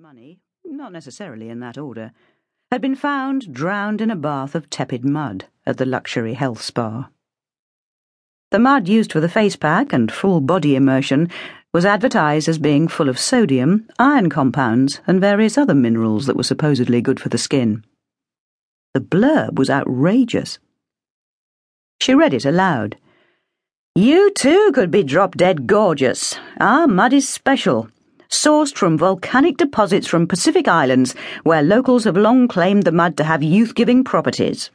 money, not necessarily in that order, had been found drowned in a bath of tepid mud at the luxury health spa. The mud used for the face pack and full body immersion was advertised as being full of sodium, iron compounds, and various other minerals that were supposedly good for the skin. The blurb was outrageous. She read it aloud. You too could be drop dead gorgeous. Our mud is special sourced from volcanic deposits from Pacific Islands, where locals have long claimed the mud to have youth giving properties.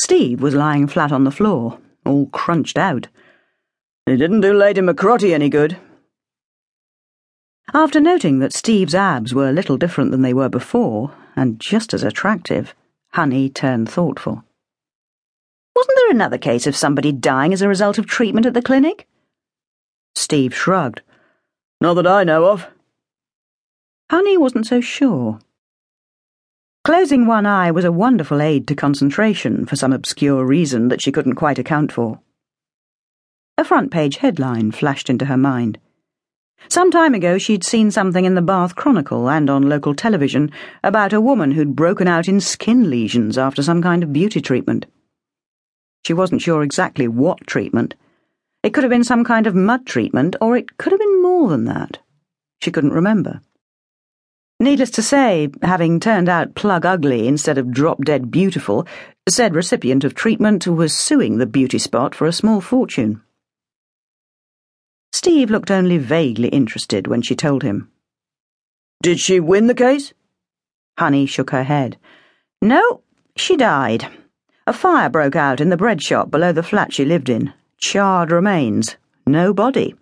Steve was lying flat on the floor, all crunched out. It didn't do Lady Macriotte any good. After noting that Steve's abs were a little different than they were before, and just as attractive, Honey turned thoughtful. Wasn't there another case of somebody dying as a result of treatment at the clinic? Steve shrugged. Not that I know of. Honey wasn't so sure. Closing one eye was a wonderful aid to concentration for some obscure reason that she couldn't quite account for. A front page headline flashed into her mind. Some time ago, she'd seen something in the Bath Chronicle and on local television about a woman who'd broken out in skin lesions after some kind of beauty treatment. She wasn't sure exactly what treatment, it could have been some kind of mud treatment, or it could have been more than that. She couldn't remember. Needless to say, having turned out plug ugly instead of drop dead beautiful, said recipient of treatment was suing the beauty spot for a small fortune. Steve looked only vaguely interested when she told him. Did she win the case? Honey shook her head. No, she died. A fire broke out in the bread shop below the flat she lived in charred remains, no body.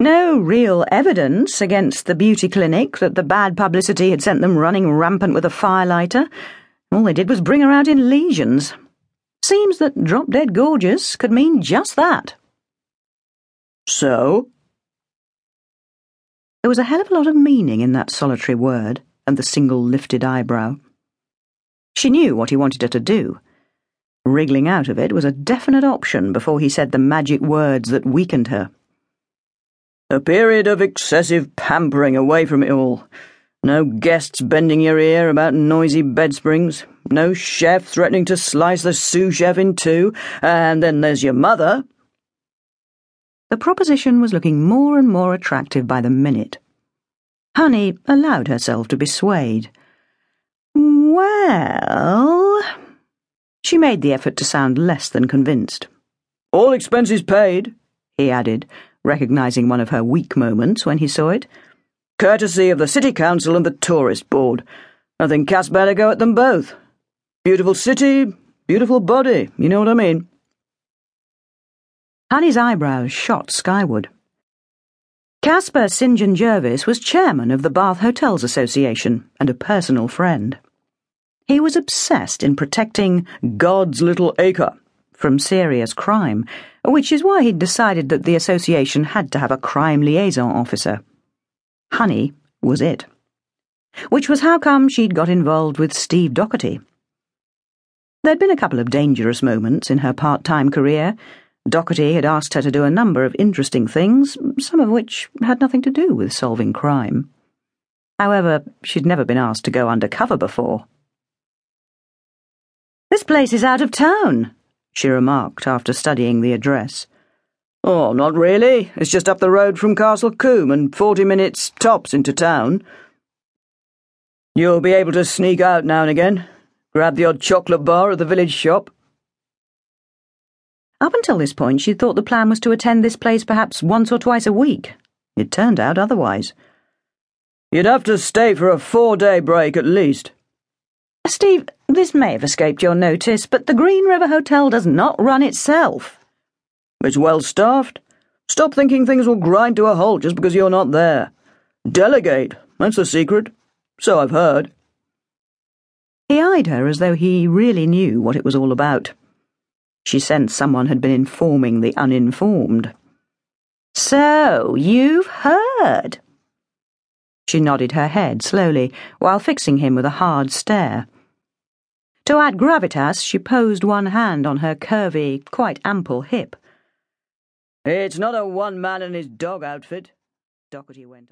No real evidence against the beauty clinic that the bad publicity had sent them running rampant with a firelighter. All they did was bring her out in lesions. Seems that drop dead gorgeous could mean just that. So? There was a hell of a lot of meaning in that solitary word and the single lifted eyebrow. She knew what he wanted her to do Wriggling out of it was a definite option before he said the magic words that weakened her. A period of excessive pampering away from it all. No guests bending your ear about noisy bed springs. No chef threatening to slice the sous chef in two. And then there's your mother. The proposition was looking more and more attractive by the minute. Honey allowed herself to be swayed. Well. She made the effort to sound less than convinced. All expenses paid, he added, recognizing one of her weak moments when he saw it. Courtesy of the City Council and the Tourist Board. I think Cass better go at them both. Beautiful city, beautiful body, you know what I mean. Honey's eyebrows shot skyward. Casper St. John Gervais was chairman of the Bath Hotels Association and a personal friend. He was obsessed in protecting God's little acre from serious crime, which is why he'd decided that the association had to have a crime liaison officer. Honey was it. Which was how come she'd got involved with Steve Doherty. There'd been a couple of dangerous moments in her part time career. Doherty had asked her to do a number of interesting things, some of which had nothing to do with solving crime. However, she'd never been asked to go undercover before. This place is out of town, she remarked after studying the address. Oh, not really. It's just up the road from Castle Combe and forty minutes tops into town. You'll be able to sneak out now and again, grab the odd chocolate bar at the village shop. Up until this point, she'd thought the plan was to attend this place perhaps once or twice a week. It turned out otherwise. You'd have to stay for a four day break at least. Uh, Steve, this may have escaped your notice, but the Green River Hotel does not run itself. It's well staffed. Stop thinking things will grind to a halt just because you're not there. Delegate, that's the secret. So I've heard. He eyed her as though he really knew what it was all about. She sensed someone had been informing the uninformed. So, you've heard? She nodded her head slowly, while fixing him with a hard stare. To add gravitas, she posed one hand on her curvy, quite ample hip. It's not a one man and his dog outfit, Doherty went on.